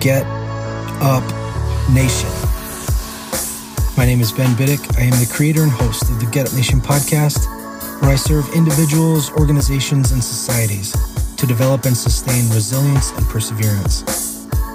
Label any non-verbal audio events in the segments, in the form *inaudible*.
Get Up Nation. My name is Ben Biddick. I am the creator and host of the Get Up Nation podcast, where I serve individuals, organizations, and societies to develop and sustain resilience and perseverance.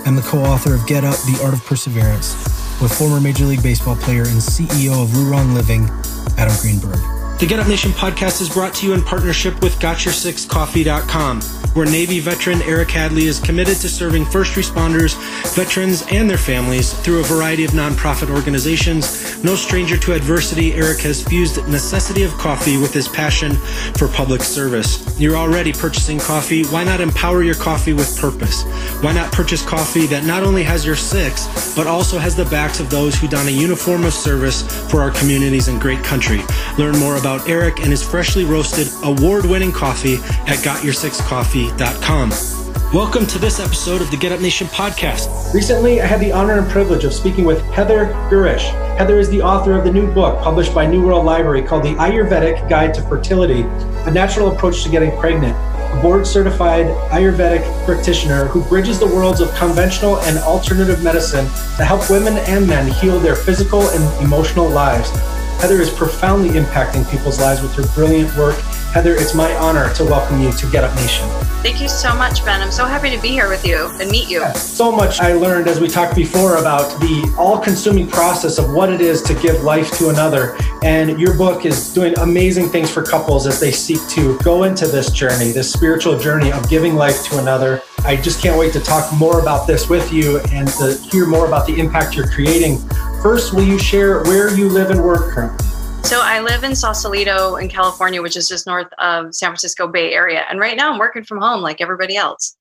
I'm the co author of Get Up The Art of Perseverance with former Major League Baseball player and CEO of Luron Living, Adam Greenberg. The Get Up Nation podcast is brought to you in partnership with GotYourSixCoffee.com where Navy veteran Eric Hadley is committed to serving first responders, veterans, and their families through a variety of nonprofit organizations. No stranger to adversity, Eric has fused necessity of coffee with his passion for public service. You're already purchasing coffee. Why not empower your coffee with purpose? Why not purchase coffee that not only has your six, but also has the backs of those who don a uniform of service for our communities and great country? Learn more about Eric and his freshly roasted, award winning coffee at GotYourSixCoffee.com Welcome to this episode of the Get Up Nation podcast. Recently, I had the honor and privilege of speaking with Heather Grzych. Heather is the author of the new book published by New World Library called The Ayurvedic Guide to Fertility A Natural Approach to Getting Pregnant. A board certified Ayurvedic practitioner who bridges the worlds of conventional and alternative medicine to help women and men heal their physical and emotional lives. Heather is profoundly impacting people's lives with her brilliant work Heather, it's my honor to welcome you to Get Up Nation. Thank you so much, Ben. I'm so happy to be here with you and meet you. So much I learned as we talked before about the all consuming process of what it is to give life to another. And your book is doing amazing things for couples as they seek to go into this journey, this spiritual journey of giving life to another. I just can't wait to talk more about this with you and to hear more about the impact you're creating. First, will you share where you live and work currently? So I live in Sausalito in California, which is just north of San Francisco Bay Area. And right now I'm working from home like everybody else.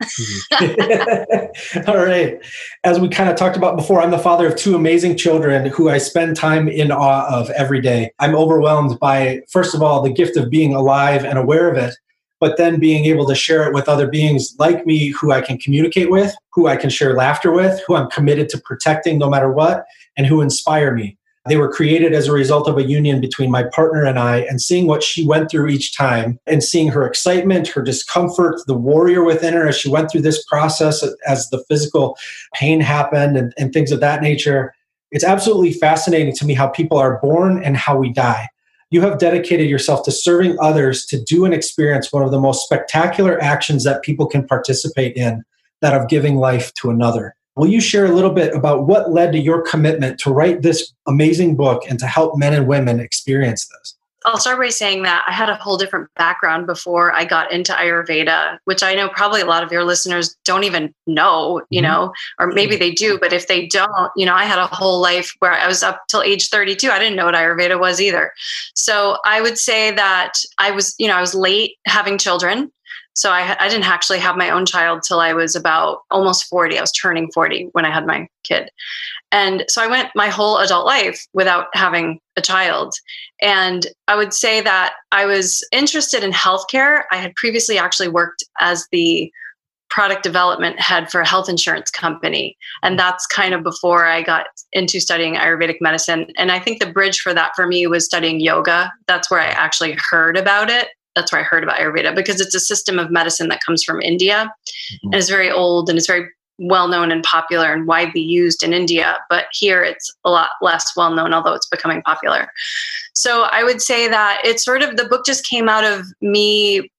Mm-hmm. *laughs* All right. As we kind of talked about before, I'm the father of two amazing children who I spend time in awe of every day. I'm overwhelmed by, first of all, the gift of being alive and aware of it, but then being able to share it with other beings like me who I can communicate with, who I can share laughter with, who I'm committed to protecting no matter what, and who inspire me. They were created as a result of a union between my partner and I, and seeing what she went through each time, and seeing her excitement, her discomfort, the warrior within her as she went through this process, as the physical pain happened, and, and things of that nature. It's absolutely fascinating to me how people are born and how we die. You have dedicated yourself to serving others to do and experience one of the most spectacular actions that people can participate in that of giving life to another. Will you share a little bit about what led to your commitment to write this amazing book and to help men and women experience this? I'll start by saying that I had a whole different background before I got into Ayurveda, which I know probably a lot of your listeners don't even know, you mm-hmm. know, or maybe they do, but if they don't, you know, I had a whole life where I was up till age 32. I didn't know what Ayurveda was either. So I would say that I was, you know, I was late having children. So I, I didn't actually have my own child till I was about almost 40. I was turning 40 when I had my kid. And so I went my whole adult life without having a child. And I would say that I was interested in healthcare. I had previously actually worked as the product development head for a health insurance company. And that's kind of before I got into studying Ayurvedic medicine. And I think the bridge for that for me was studying yoga. That's where I actually heard about it that's where I heard about Ayurveda because it's a system of medicine that comes from India mm-hmm. and is very old and is very well known and popular and widely used in India. But here it's a lot less well known, although it's becoming popular. So I would say that it's sort of the book just came out of me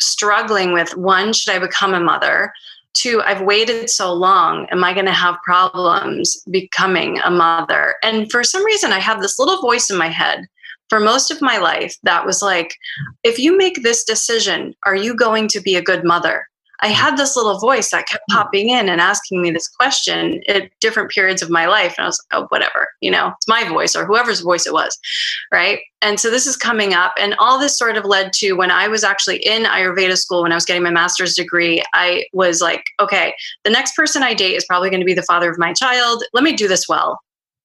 struggling with one, should I become a mother? two, I've waited so long. Am I going to have problems becoming a mother? And for some reason, I have this little voice in my head for most of my life that was like, if you make this decision, are you going to be a good mother? I had this little voice that kept hmm. popping in and asking me this question at different periods of my life. And I was, oh, whatever, you know, it's my voice or whoever's voice it was. Right. And so this is coming up. And all this sort of led to when I was actually in Ayurveda school, when I was getting my master's degree, I was like, okay, the next person I date is probably going to be the father of my child. Let me do this well.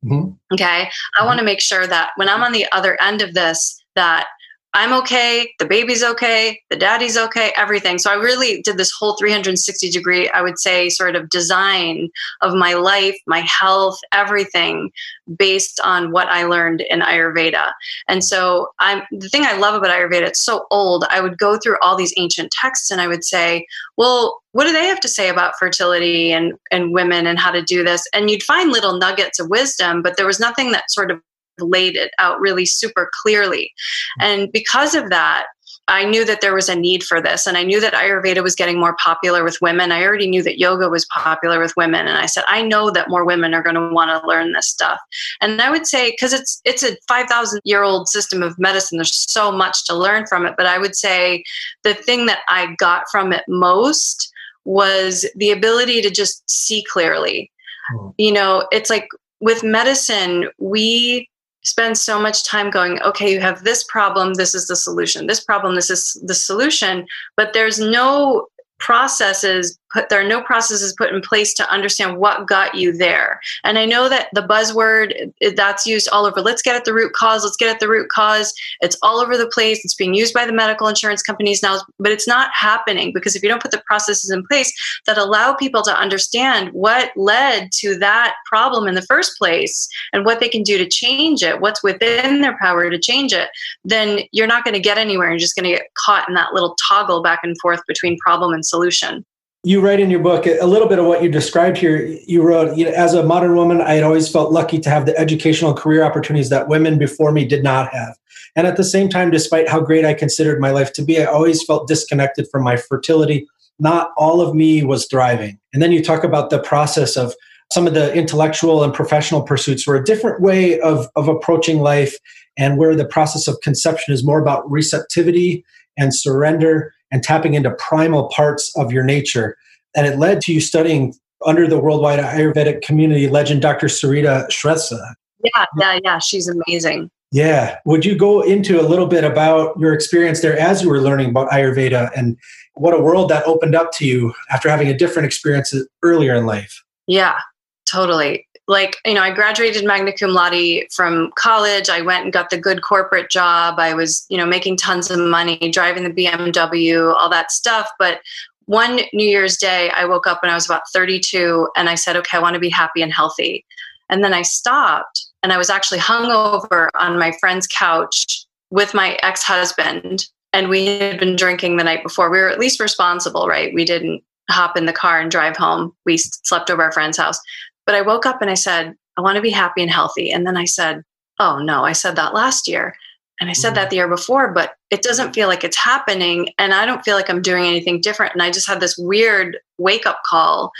Mm-hmm. Okay. I mm-hmm. want to make sure that when I'm on the other end of this, that I'm okay, the baby's okay, the daddy's okay, everything. So I really did this whole 360 degree, I would say, sort of design of my life, my health, everything based on what I learned in Ayurveda. And so I'm the thing I love about Ayurveda, it's so old. I would go through all these ancient texts and I would say, well, what do they have to say about fertility and, and women and how to do this? And you'd find little nuggets of wisdom, but there was nothing that sort of laid it out really super clearly. And because of that, I knew that there was a need for this. And I knew that Ayurveda was getting more popular with women. I already knew that yoga was popular with women. And I said, I know that more women are going to want to learn this stuff. And I would say, because it's it's a 5,000 year old system of medicine, there's so much to learn from it. But I would say the thing that I got from it most was the ability to just see clearly. Hmm. You know, it's like with medicine, we spend so much time going okay you have this problem this is the solution this problem this is the solution but there's no processes put there are no processes put in place to understand what got you there. And i know that the buzzword that's used all over let's get at the root cause let's get at the root cause. It's all over the place it's being used by the medical insurance companies now but it's not happening because if you don't put the processes in place that allow people to understand what led to that problem in the first place and what they can do to change it what's within their power to change it then you're not going to get anywhere you're just going to get caught in that little toggle back and forth between problem and solution you write in your book a little bit of what you described here. You wrote, you know, as a modern woman, I had always felt lucky to have the educational career opportunities that women before me did not have. And at the same time, despite how great I considered my life to be, I always felt disconnected from my fertility. Not all of me was thriving. And then you talk about the process of some of the intellectual and professional pursuits were a different way of, of approaching life and where the process of conception is more about receptivity and surrender and tapping into primal parts of your nature. And it led to you studying under the worldwide Ayurvedic community legend, Dr. Sarita Shrestha. Yeah, yeah, yeah. She's amazing. Yeah. Would you go into a little bit about your experience there as you were learning about Ayurveda and what a world that opened up to you after having a different experience earlier in life? Yeah, totally like you know i graduated magna cum laude from college. I went and got the good corporate job. I was you know making tons of money driving the bmw all that stuff. But one new year's day i woke up when i was about 32 and i said okay i want to be happy and healthy. And then i stopped and i was actually hung over on my friend's couch with my ex-husband. And we had been drinking the night before. We were at least responsible right? We didn't hop in the car and drive home. We slept over our friend's house but I woke up and I said, I want to be happy and healthy. And then I said, oh no, I said that last year. And I said mm-hmm. that the year before, but it doesn't feel like it's happening. And I don't feel like I'm doing anything different. And I just had this weird wake up call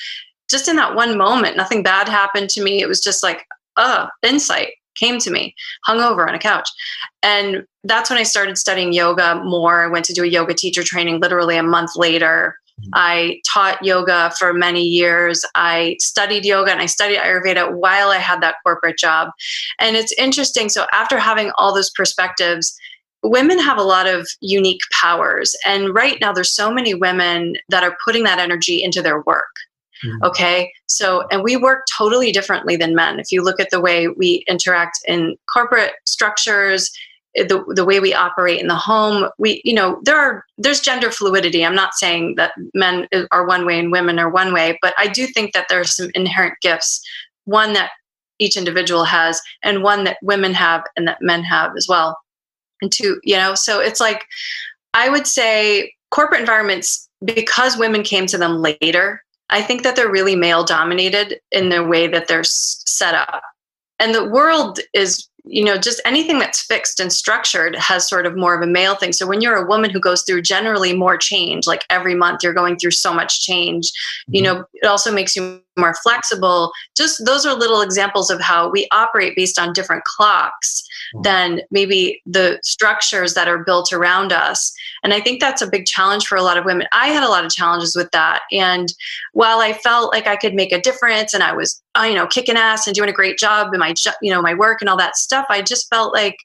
just in that one moment. Nothing bad happened to me. It was just like, oh, insight came to me, hung over on a couch. And that's when I started studying yoga more. I went to do a yoga teacher training literally a month later. I taught yoga for many years. I studied yoga and I studied Ayurveda while I had that corporate job. And it's interesting. So, after having all those perspectives, women have a lot of unique powers. And right now, there's so many women that are putting that energy into their work. Mm-hmm. Okay. So, and we work totally differently than men. If you look at the way we interact in corporate structures, Eh, the, the way we operate in the home we you know there are there's gender fluidity. I'm not saying that men eh, are one way and women are one way but i do think that there's some inherent gifts. One that each individual has and one that women have and that men have as well. And two you know so it's like i would say corporate environments because women came to them later i think that they're really male dominated in the way that they're set up. And the world is you know, just anything that's fixed and structured has sort of more of a male thing. So when you're a woman who goes through generally more change, like every month you're going through so much change, mm-hmm. you know, it also makes you more flexible. Just those are little examples of how we operate based on different clocks mm-hmm. Than maybe the structures that are built around us. And I think that's a big challenge for a lot of women. I had a lot of challenges with that. And while I felt like I could make a difference and I was, uh, you know, kicking ass and doing a great job in my, you know, my work and all that stuff, I just felt like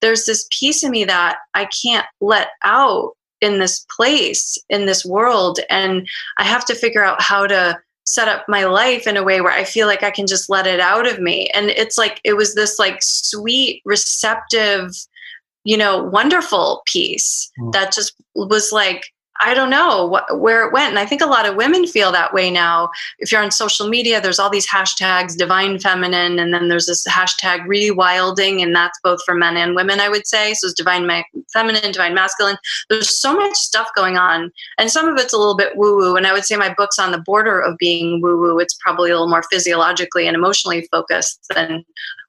there's this piece of me that I can't let out in this place, in this world. And I have to figure out how to set up my life in a way where I feel like I can just let it out of me. And it's like, it was this like sweet, receptive, you know, wonderful piece mm. that just was like, I don't know where it went. And I think a lot of women feel that way now. If you're on social media, there's all these hashtags, divine feminine, and then there's this hashtag rewilding, and that's both for men and women, I would say. So it's divine ma- feminine, divine masculine. There's so much stuff going on. And some of it's a little bit woo woo. And I would say my book's on the border of being woo woo. It's probably a little more physiologically and emotionally focused than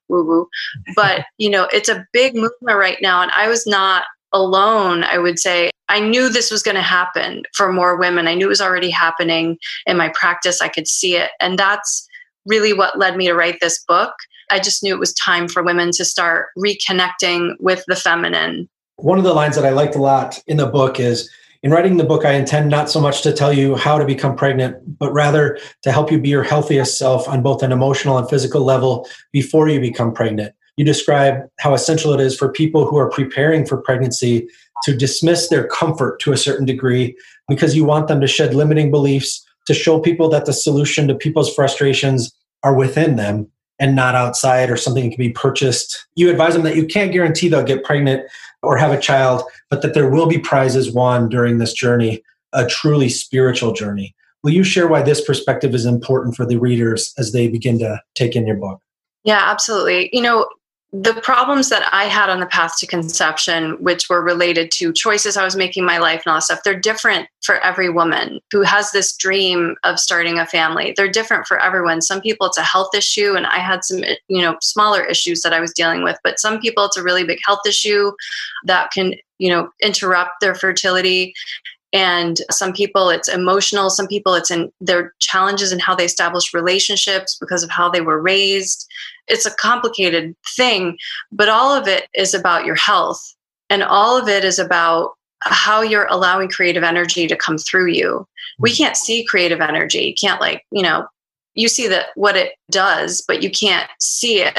woo woo. But, you know, it's a big movement right now. And I was not alone, I would say. I knew this was going to happen for more women. I knew it was already happening in my practice. I could see it. And that's really what led me to write this book. I just knew it was time for women to start reconnecting with the feminine. One of the lines that I liked a lot in the book is in writing the book, I intend not so much to tell you how to become pregnant, but rather to help you be your healthiest self on both an emotional and physical level before you become pregnant. You describe how essential it is for people who are preparing for pregnancy to dismiss their comfort to a certain degree because you want them to shed limiting beliefs to show people that the solution to people's frustrations are within them and not outside or something that can be purchased. You advise them that you can't guarantee they'll get pregnant or have a child, but that there will be prizes won during this journey, a truly spiritual journey. Will you share why this perspective is important for the readers as they begin to take in your book? Yeah, absolutely. You know, the problems that I had on the path to conception, which were related to choices I was making in my life and all that stuff, they're different for every woman who has this dream of starting a family. They're different for everyone. Some people it's a health issue, and I had some, you know, smaller issues that I was dealing with. But some people it's a really big health issue that can, you know, interrupt their fertility and some people it's emotional some people it's in their challenges in how they establish relationships because of how they were raised it's a complicated thing, but all of it is about your health and all of it is about how you're allowing creative energy to come through you. We mm. can't see creative energy. You can't like, you know, you see that what it does, but you can't see it,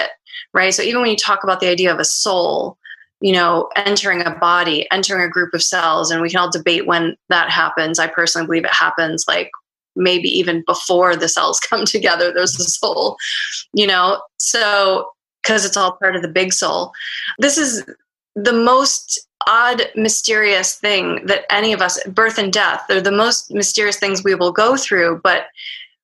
right? So even when you talk about the idea of a soul, you know, entering a body, entering a group of cells, and we can all debate when that happens. I personally believe it happens like maybe even before the cells *laughs* come together there's a soul you know so because it's all part of the big soul. This is the most odd mysterious thing that any of us birth and death they're the most mysterious things we will go through but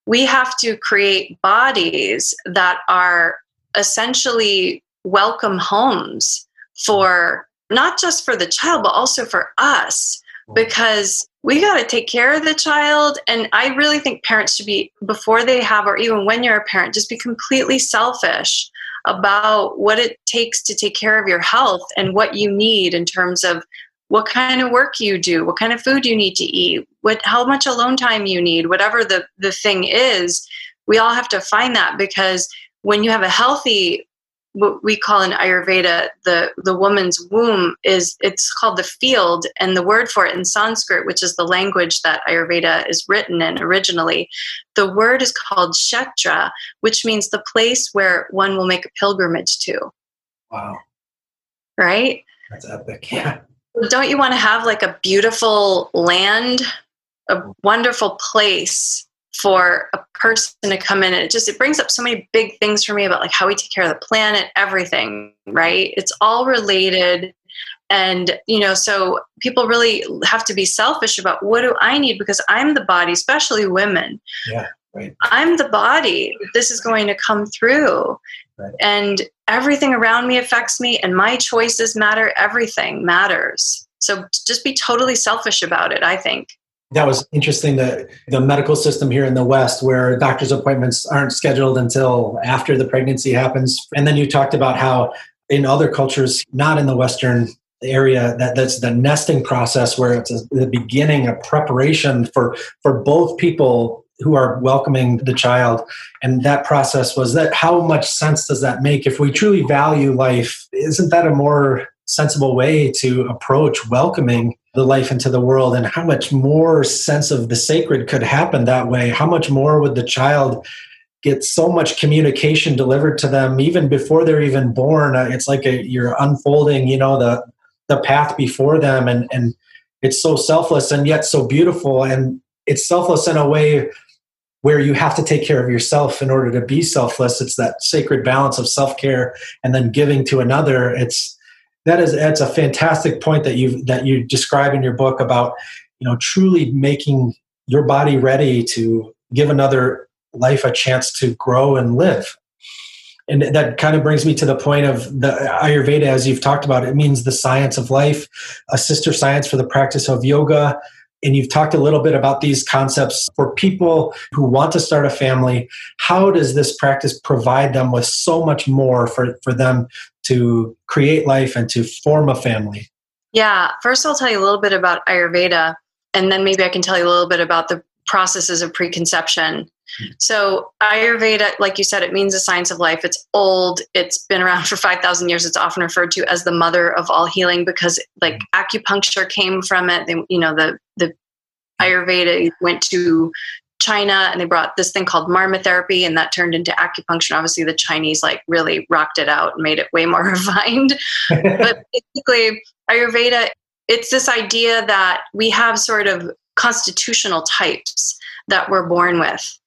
we have to create bodies that are essentially welcome homes for not just for the child but also for us because we got to take care of the child. And I really think parents should be, before they have, or even when you're a parent, just be completely selfish about what it takes to take care of your health and what you need in terms of what kind of work you do, what kind of food you need to eat, what how much alone time you need, whatever the, the thing is, we all have to find that because when you have a healthy what we call in Ayurveda the the woman's womb is it's called the field, and the word for it in Sanskrit, which is the language that Ayurveda is written in originally, the word is called Kshetra, which means the place where one will make a pilgrimage to. Wow! Right? That's epic. *laughs* Yeah. Don't you want to have like a beautiful land, a wonderful place for a person to come in and it just it brings up so many big things for me about like how we take care of the planet everything right? It's all related. And you know so people really have to be selfish about what do i need? Because i'm the body especially women. Yeah right. I'm the body this is going to come through. Right. and everything around me affects me and my choices matter. Everything matters. So just be totally selfish about it i think that was interesting that the medical system here in the West, where doctor's appointments aren't scheduled until after the pregnancy happens. And then you talked about how in other cultures, not in the Western area that that's the nesting process where it's a, the beginning of preparation for for both people who are welcoming the child and that process was that how much sense does that make if we truly value life isn't that a more sensible way to approach welcoming the life into the world and how much more sense of the sacred could happen that way? How much more would the child get so much communication delivered to them even before they're even born? Uh, it's like a, you're unfolding you know the the path before them and and it's so selfless and yet so beautiful and it's selfless in a way where you have to take care of yourself in order to be selfless. It's that sacred balance of self-care and then giving to another. It's that is that's a fantastic point that you that you describe in your book about you know truly making your body ready to give another life a chance to grow and live. And that kind of brings me to the point of the ayurveda as you've talked about it means the science of life a sister science for the practice of yoga. And you've talked a little bit about these concepts for people who want to start a family. How does this practice provide them with so much more for, for them to create life and to form a family yeah first i'll tell you a little bit about ayurveda and then maybe i can tell you a little bit about the processes of preconception hmm. so, Ayurveda, like you said, it means the science of life. It's old. It's been around *laughs* for 5,000 years. It's often referred to as the mother of all healing because, like, hmm. acupuncture came from it. They, you know, the, the hmm. Ayurveda went to China and they brought this thing called marma therapy and that turned into acupuncture. Obviously, the Chinese like really rocked it out and made it way more *laughs* refined. but *laughs* basically, Ayurveda, it's this idea that we have sort of constitutional types that we're born with.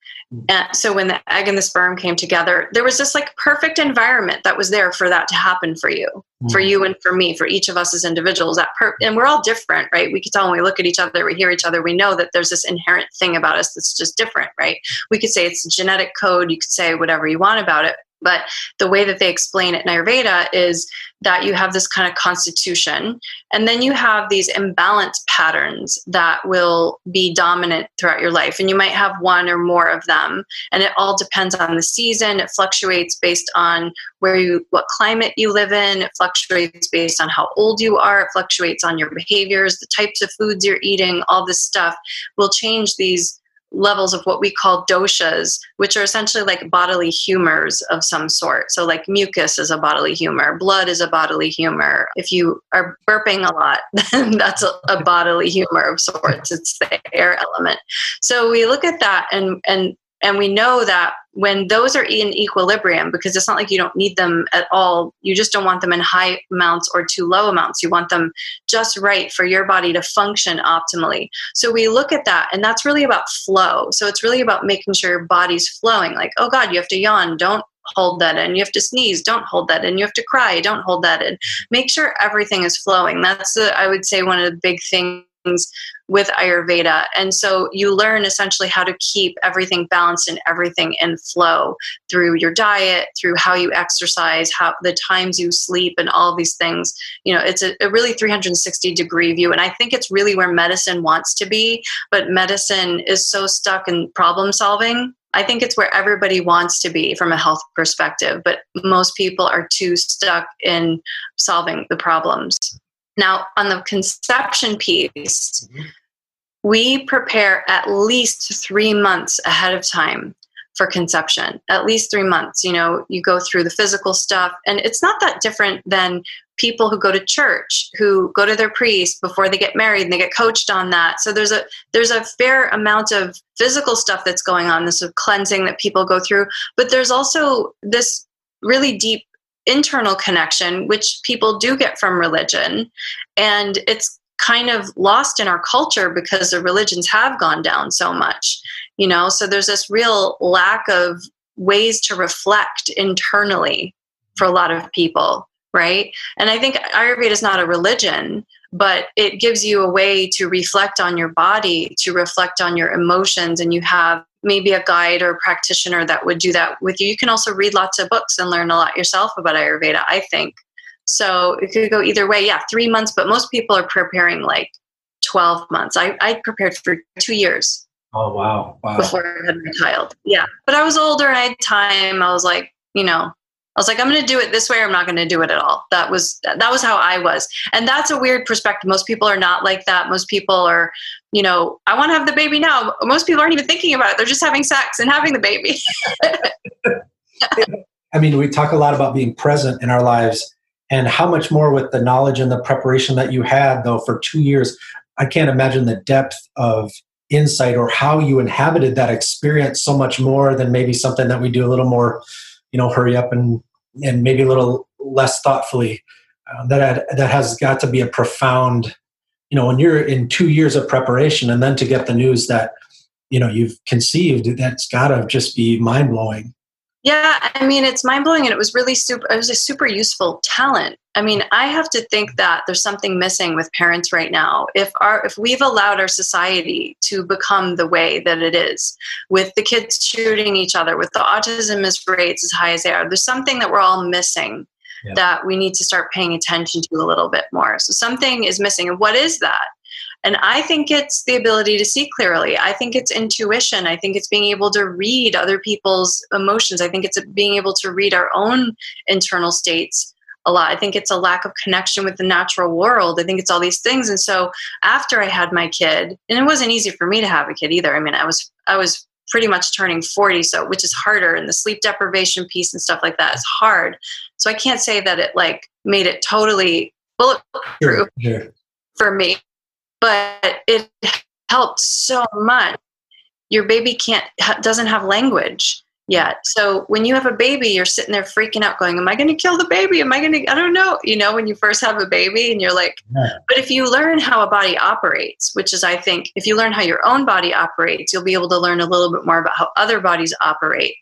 And so when the egg and the sperm came together, there was this like perfect environment that was there for that to happen for you, mm. for you and for me, for each of us as individuals. That per- and we're all different, right? We can tell when we look at each other, we hear each other, we know that there's this inherent thing about us that's just different, right? We could say it's genetic code, you could say whatever you want about it, but the way that they explain it in Ayurveda is that you have this kind of constitution, and then you have these imbalance patterns that will be dominant throughout your life. And you might have one or more of them. And it all depends on the season. It fluctuates based on where you, what climate you live in. It fluctuates based on how old you are. It fluctuates on your behaviors, the types of foods you're eating, all this stuff will change these levels of what we call doshas, which are essentially like bodily humors of some sort. So, like mucus is a bodily humor, blood is a bodily humor. If you are burping a lot, *laughs* then that's a, a bodily humor of sorts. It's the air element. So we look at that and and and we know that when those are in equilibrium, because it's not like you don't need them at all, you just don't want them in high amounts or too low amounts. You want them just right for your body to function optimally. So we look at that, and that's really about flow. So it's really about making sure your body's flowing. Like, oh God, you have to yawn. Don't hold that in. You have to sneeze, don't hold that in. You have to cry, don't hold that in. Make sure everything is flowing. That's, I would say, one of the big things with Ayurveda. And so you learn essentially how to keep everything balanced and everything in flow through your diet, through how you exercise, how the times you sleep, and all these things. You know, it's a, a really 360 degree view. And I think it's really where medicine wants to be, but medicine is so stuck in problem solving I think it's where everybody wants to be from a health perspective, but most people are too stuck in solving the problems. Now, on the conception piece, mm-hmm. we prepare at least three months ahead of time for conception, at least three months. You know, you go through the physical stuff, and it's not that different than people who go to church, who go to their priest before they get married and they get coached on that. So there's a there's a fair amount of physical stuff that's going on, this of cleansing that people go through, but there's also this really deep internal connection, which people do get from religion. And it's kind of lost in our culture because the religions have gone down so much, you know? So there's this real lack of ways to reflect internally for a lot of people, right? And I think Ayurveda is not a religion, but it gives you a way to reflect on your body, to reflect on your emotions, and you have maybe a guide or a practitioner that would do that with you. You can also read lots of books and learn a lot yourself about Ayurveda, I think. So it could go either way. Yeah, three months, but most people are preparing like 12 months. I, I prepared for two years. Oh, wow. wow. Before I had my child. Yeah. But I was older and I had time. I was like, you know, I was like, I'm going to do it this way, or I'm not going to do it at all. That was that was how I was, and that's a weird perspective. Most people are not like that. Most people are, you know, I want to have the baby now. Most people aren't even thinking about it. They're just having sex and having the baby. *laughs* I mean, we talk a lot about being present in our lives, and how much more with the knowledge and the preparation that you had, though, for two years. I can't imagine the depth of insight or how you inhabited that experience so much more than maybe something that we do a little more you know hurry up and and maybe a little less thoughtfully. Uh, that that has got to be a profound you know when you're in two years of preparation and then to get the news that you know you've conceived that's got to just be mind-blowing yeah, I mean, it's mind blowing, and it was really super. It was a super useful talent. I mean, I have to think that there's something missing with parents right now. If our if we've allowed our society to become the way that it is, with the kids shooting each other, with the autism rates as high as they are, there's something that we're all missing yeah. that we need to start paying attention to a little bit more. So something is missing, and what is that? And I think it's the ability to see clearly. I think it's intuition. I think it's being able to read other people's emotions. I think it's being able to read our own internal states a lot. I think it's a lack of connection with the natural world. I think it's all these things. And so after I had my kid, and it wasn't easy for me to have a kid either. I mean, I was I was pretty much turning 40 so which is harder and the sleep deprivation piece and stuff like that is hard so i can't say that it like made it totally bulletproof sure, sure. for me but it helped so much. Your baby can't doesn't have language yet. So when you have a baby you're sitting there freaking out going am i going to kill the baby? Am i going to i don't know you know when you first have a baby and you're like yeah. but if you learn how a body operates which is i think if you learn how your own body operates you'll be able to learn a little bit more about how other bodies operate.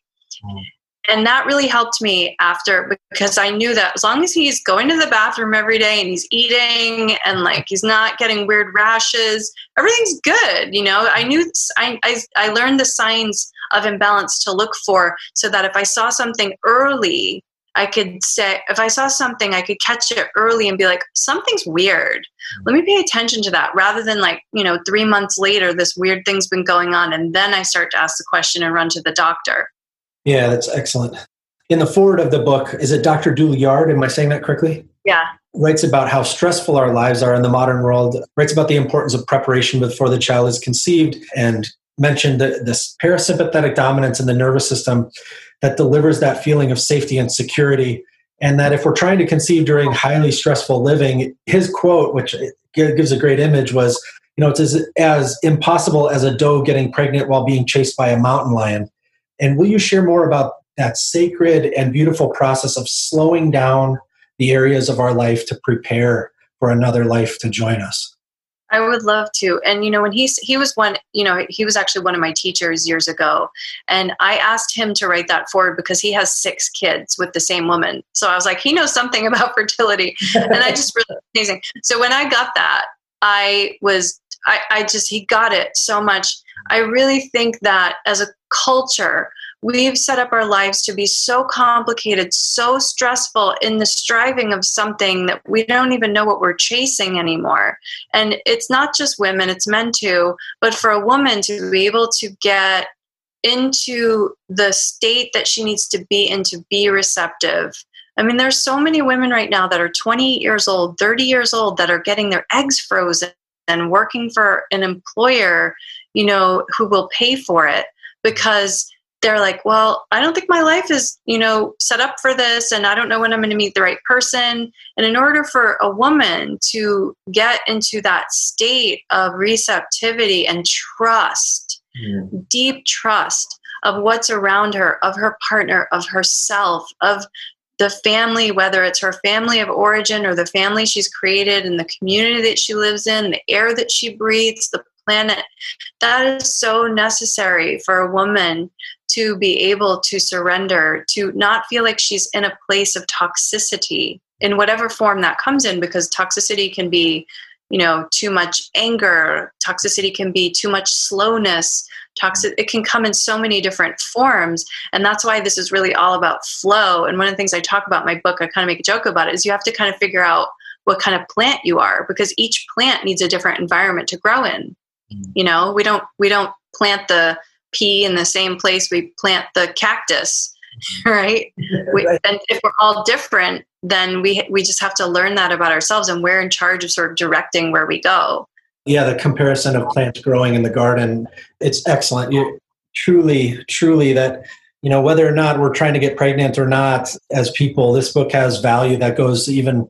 Mm and that really helped me after because I knew that as long as he's going to the bathroom every day and he's eating and like he's not getting weird rashes, everything's good. You know, I knew I, I, I learned the signs of imbalance to look for so that if I saw something early, I could say, if I saw something, I could catch it early and be like, something's weird. Mm-hmm. Let me pay attention to that rather than like, you know, three months later, this weird thing's been going on. And then I start to ask the question and run to the doctor. Yeah, that's excellent. In the foreword of the book, is it Dr. Douillard? Am I saying that correctly? Yeah. Writes about how stressful our lives are in the modern world, writes about the importance of preparation before the child is conceived, and mentioned the, this parasympathetic dominance in the nervous system that delivers that feeling of safety and security. And that if we're trying to conceive during highly stressful living, his quote, which gives a great image, was, you know, it's as, as impossible as a doe getting pregnant while being chased by a mountain lion. And will you share more about that sacred and beautiful process of slowing down the areas of our life to prepare for another life to join us? I would love to. And you know, when he's he was one, you know, he was actually one of my teachers years ago, and I asked him to write that foreword because he has six kids with the same woman. So I was like, he knows something *laughs* about fertility, and I just really *laughs* amazing. So when I got that, I was, I, I just he got it so much. I really think that as a culture, we've set up our lives to be so complicated, so stressful in the striving of something that we don't even know what we're chasing anymore. And it's not just women, it's men too. But for a woman to be able to get into the state that she needs to be in to be receptive. I mean, there's so many women right now that are 28 years old, 30 years old that are getting their eggs frozen and working for an employer, you know, who will pay for it because they're like, well, I don't think my life is, you know, set up for this and I don't know when I'm going to meet the right person. And in order for a woman to get into that state of receptivity and trust, mm. deep trust of what's around her, of her partner, of herself, of the family, whether it's her family of origin or the family she's created and the community that she lives in, the air that she breathes, the planet. That is so necessary for a woman to be able to surrender, to not feel like she's in a place of toxicity in whatever form that comes in, because toxicity can be, you know, too much anger, toxicity can be too much slowness. Toxic, it can come in so many different forms. And that's why this is really all about flow. And one of the things I talk about in my book, I kind of make a joke about it, is you have to kind of figure out what kind of plant you are because each plant needs a different environment to grow in. Mm. You know, we don't we don't plant the pea in the same place we plant the cactus. *laughs* right? *laughs* We, and if we're all different, then we we just have to learn that about ourselves, and we're in charge of sort of directing where we go. Yeah, the comparison of plants growing in the garden, it's excellent. You, truly, truly, that you know whether or not we're trying to get pregnant or not, as people, this book has value that goes even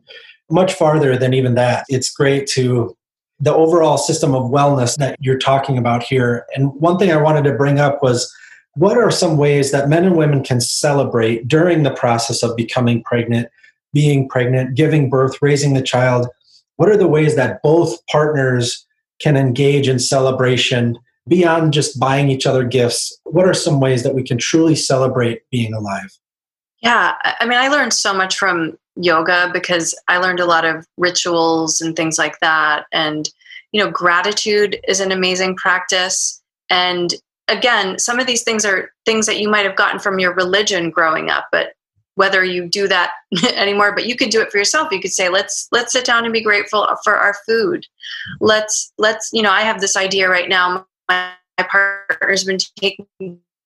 much farther than even that. It's great to the overall system of wellness that you're talking about here. And one thing I wanted to bring up was what are some ways that men and women can celebrate during the process of becoming pregnant, being pregnant, giving birth, raising the child? What are the ways that both partners can engage in celebration beyond just buying each other gifts? What are some ways that we can truly celebrate being alive? Yeah, I mean, I learned so much from yoga because I learned a lot of rituals and things like that. And, you know, gratitude is an amazing practice. And again, some of these things are things that you might have gotten from your religion growing up, but whether you do that *laughs* anymore but you could do it for yourself you could say let's let's sit down and be grateful for our food let's let's you know i have this idea right now my, my partner's been taking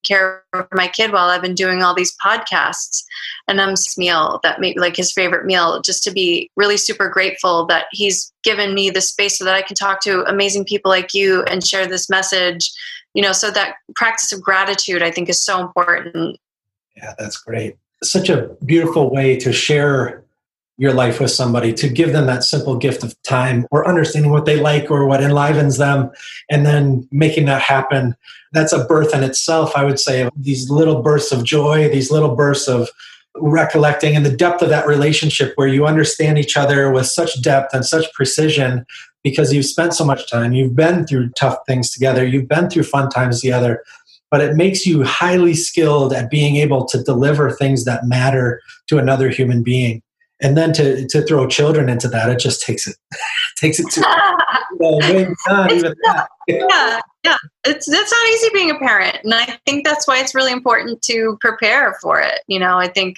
care of my kid while I've been doing all these podcasts. And I'm meal that maybe like his favorite meal, just to be really super grateful that he's given me the space so that I can talk to amazing people like you and share this message. You know, so that practice of gratitude I think is so important. Yeah, that's great. Such a beautiful way to share your life with somebody to give them that simple gift of time or understanding what they like or what enlivens them and then making that happen. That's a birth in itself i would say these little bursts of joy these little bursts of recollecting and the depth of that relationship where you understand each other with such depth and such precision because you've spent so much time. You've been through tough things together. You've been through fun times together but it makes you highly skilled at being able to deliver things that matter to another human being and then to to throw children into that, it just takes it *laughs* takes it to *laughs* well, even that. yeah, yeah. It's it's not easy being a parent, and I think that's why it's really important to prepare for it. You know, I think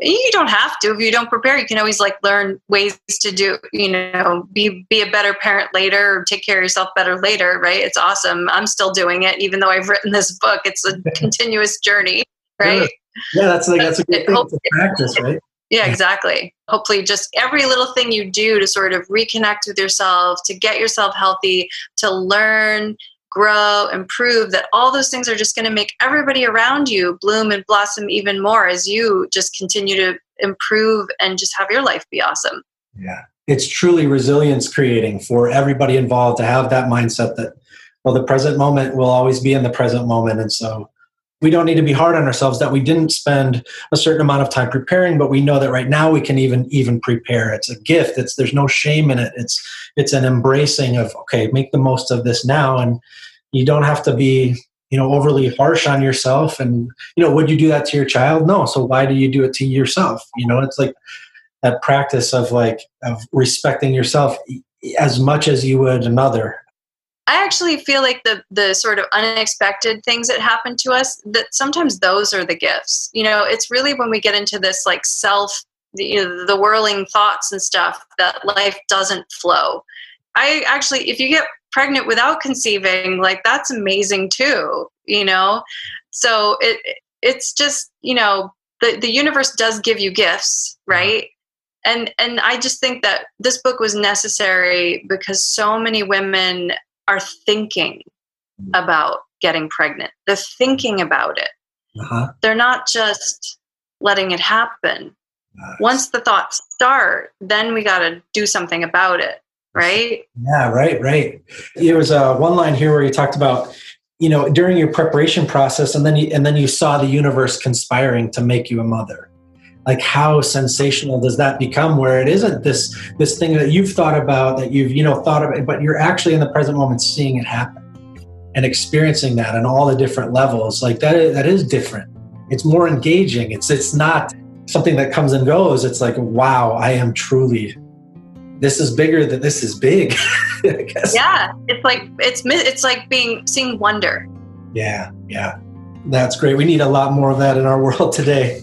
you don't have to if you don't prepare. You can always like learn ways to do. You know, be be a better parent later, or take care of yourself better later. Right? It's awesome. I'm still doing it, even though I've written this book. It's a *laughs* continuous journey. Right? Yeah, that's like that's a good thing to practice, right? Yeah, exactly. Hopefully, just every little thing you do to sort of reconnect with yourself, to get yourself healthy, to learn, grow, improve, that all those things are just going to make everybody around you bloom and blossom even more as you just continue to improve and just have your life be awesome. Yeah. It's truly resilience creating for everybody involved to have that mindset that, well, the present moment will always be in the present moment. And so we don't need to be hard on ourselves that we didn't spend a certain amount of time preparing but we know that right now we can even even prepare. It's a gift. It's there's no shame in it. It's it's an embracing of okay make the most of this now. And you don't have to be you know overly harsh on yourself and you know would you do that to your child? No. So why do you do it to yourself? You know it's like that practice of like of respecting yourself as much as you would another I actually feel like the the sort of unexpected things that happen to us that sometimes those are the gifts. You know, it's really when we get into this like self you know the whirling thoughts and stuff that life doesn't flow. I actually if you get pregnant without conceiving, like that's amazing too, you know? So it it's just, you know, the the universe does give you gifts, right? and and i just think that this book was necessary because so many women are thinking about getting pregnant. They're thinking about it. Uh-huh. They're not just letting it happen. Nice. Once the thoughts start, then we got to do something about it, right? Yeah, right, right. There was a one line here where you talked about, you know, during your preparation process, and then you and then you saw the universe conspiring to make you a mother like how sensational does that become where it isn't this this thing that you've thought about that you've you know thought about but you're actually in the present moment seeing it happen and experiencing that on all the different levels. Like that is, that is different. It's more engaging. It's it's not something that comes and goes. It's like wow i am truly this is bigger than this is big. *laughs* Yeah. It's like it's it's like being seeing wonder. Yeah. Yeah that's great we need a lot more of that in our *laughs* world today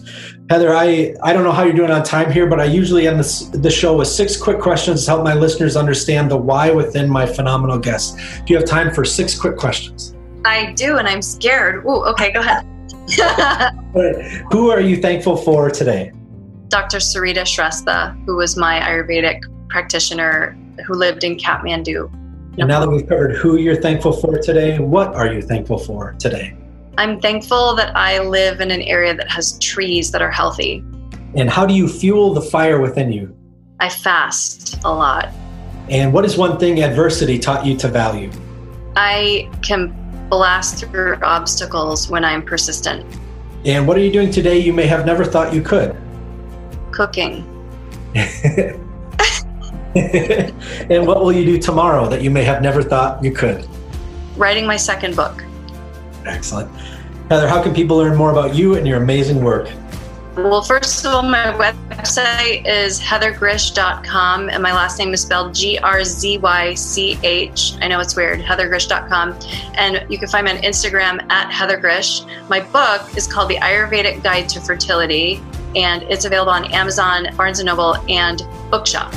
Heather, I, I don't know how you're doing on time here, but I usually end this, the show with six quick questions to help my listeners understand the why within my phenomenal guests. Do you have time for six quick questions? I do, and I'm scared. Ooh, okay, go ahead. *laughs* Who are you thankful for today? Dr. Sarita Shrestha, who was my Ayurvedic practitioner who lived in Kathmandu. And now that we've covered who you're thankful for today, what are you thankful for today? I'm thankful that I live in an area that has trees that are healthy. And how do you fuel the fire within you? I fast a lot. And what is one thing adversity taught you to value? I can blast through obstacles when I'm persistent. And what are you doing today you may have never thought you could? Cooking. *laughs* and what will you do tomorrow that you may have never thought you could? Writing my second book. Excellent. Heather, how can people learn more about you and your amazing work? Well, first of all, my website is heathergrzych.com, and my last name is spelled G R Z Y C H. I know it's weird, heathergrzych.com. And you can find me on Instagram at heathergrzych. My book is called The Ayurvedic Guide to Fertility, and it's available on Amazon, Barnes & Noble, and Bookshop.